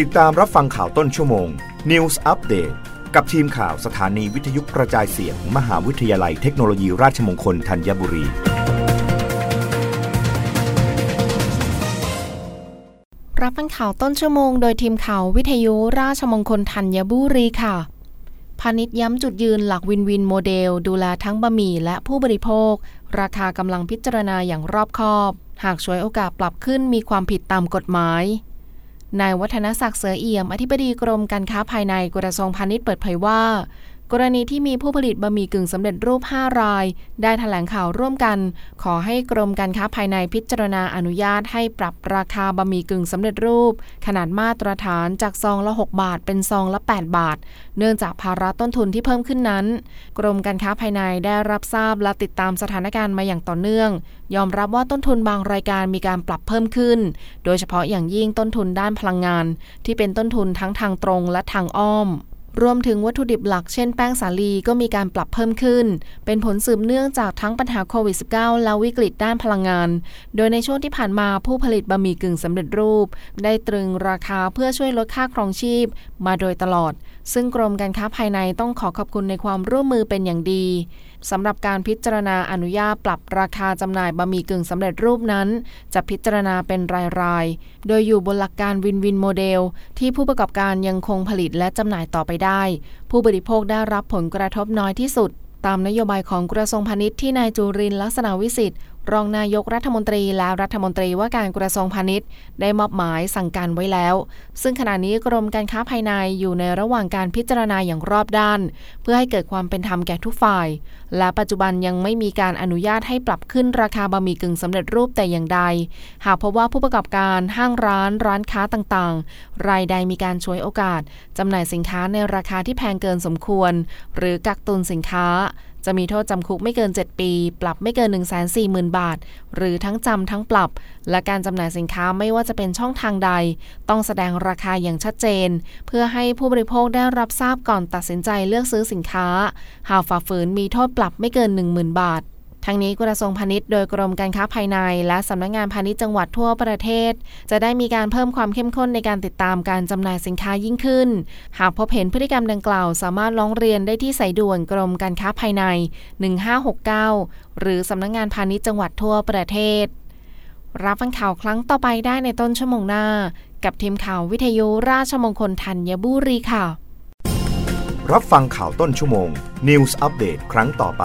ติดตามรับฟังข่าวต้นชั่วโมง News Update กับทีมข่าวสถานีวิทยุกระจายเสียงมมหาวิทยาลัยเทคโนโลยีราชมงคลธัญบุรี รับฟังข่าวต้นชั่วโมงโดยทีมข่าววิทยุราชมงคลธัญบุรีค่ะพาณิชย์ย้ำจุดยืนหลักวินวินโมเดล ดูแลทั้งบะหมี่และผู้บริโภค ราคากำลังพิจารณาอย่างรอบคอบ หากช่วยโอกาสปรับขึ้นมีความผิดตามกฎหมาย นายวัฒนศักดิ์เสือเอี่ยม อธิบดีกรมการค้าภายในกระทรวงพาณิชย์เปิดเผยว่า กรณีที่มีผู้ผลิตบะหมี่กึ่งสำเร็จรูป 5 ราย ได้แถลงข่าวร่วมกัน ขอให้กรมการค้าภายในพิจารณาอนุญาตให้ปรับราคาบะหมี่กึ่งสำเร็จรูป ขนาดมาตรฐานจากซองละ 6 บาท เป็นซองละ 8 บาท เนื่องจากภาระต้นทุนที่เพิ่มขึ้นนั้น กรมการค้าภายในได้รับทราบและติดตามสถานการณ์มาอย่างต่อเนื่อง ยอมรับว่าต้นทุนบางรายการมีการปรับเพิ่มขึ้น โดยเฉพาะอย่างยิ่งต้นทุนด้านพลังงาน ที่เป็นต้นทุนทั้งทางตรงและทางอ้อม รวมถึงวัตถุดิบหลักเช่นแป้งสาลีก็มีการปรับเพิ่มขึ้น เป็นผลสืบเนื่องจากทั้งปัญหาโควิด -19 และวิกฤตด้านพลังงาน โดยในช่วงที่ผ่านมาผู้ผลิตบะหมี่กึ่งสำเร็จรูป ได้ตรึงราคาเพื่อช่วยลดค่าครองชีพ มาโดยตลอด ซึ่งกรมการค้าภายในต้องขอขอบคุณในความร่วมมือเป็นอย่างดี สำหรับการพิจารณาอนุญาตปรับราคาจำหน่ายบะหมี่กึ่งสำเร็จรูปนั้น จะพิจารณาเป็นรายๆ โดยอยู่บนหลักการ win-win model ที่ผู้ประกอบการยังคงผลิตและจำหน่ายต่อไปได้ ผู้บริโภคได้รับผลกระทบน้อยที่สุด ตามนโยบายของกระทรวงพาณิชย์ที่นายจุรินทร์ ลักษณวิศิษฏ์ รองนายกรัฐมนตรีและรัฐมนตรีว่าการกระทรวงพาณิชย์ ได้มอบหมายสั่งการไว้แล้ว ซึ่งขณะนี้กรมการค้าภายในอยู่ในระหว่างการพิจารณาอย่างรอบด้าน เพื่อให้เกิดความเป็นธรรมแก่ทุกฝ่าย และปัจจุบันยังไม่มีการอนุญาตให้ปรับขึ้นราคาบะหมี่กึ่งสำเร็จรูปแต่อย่างใด หากพบว่าผู้ประกอบการห้างร้านร้านค้าต่างๆ รายใดมีการช่วยโอกาสจำหน่ายสินค้าในราคาที่แพงเกินสมควร หรือกักตุนสินค้า จะมีโทษจำคุกไม่เกิน 7 ปี ปรับไม่เกิน 1 4 0 0 0 0 บาท หรือทั้งจำทั้งปรับ และการจำหน่ายสินค้าไม่ว่าจะเป็นช่องทางใด ต้องแสดงราคาอย่างชัดเจน เพื่อให้ผู้บริโภคได้รับทราบก่อนตัดสินใจเลือกซื้อสินค้า หากฝ่าฝืนมีโทษปรับไม่เกิน 10,000 บาท ทั้งนี้กระทรวงพาณิชย์โดยกรมการค้าภายใน และสำนักงงานพาณิชย์จังหวัดทั่วประเทศ จะได้มีการเพิ่มความเข้มข้นในการติดตามการจำหน่ายสินค้ายิ่งขึ้น หากพบเห็นพฤติกรรมดังกล่าว สามารถร้องเรียนได้ที่สายด่วนกรมการค้าภายใน 1569 หรือสำนักงงานพาณิชย์จังหวัดทั่วประเทศ รับฟังข่าวครั้งต่อไปได้ในต้นชั่วโมงหน้า กับทีมข่าววิทยุราชมงคลธัญบุรีค่ะ รับฟังข่าวต้นชั่วโมง News อัปเดตครั้งต่อไป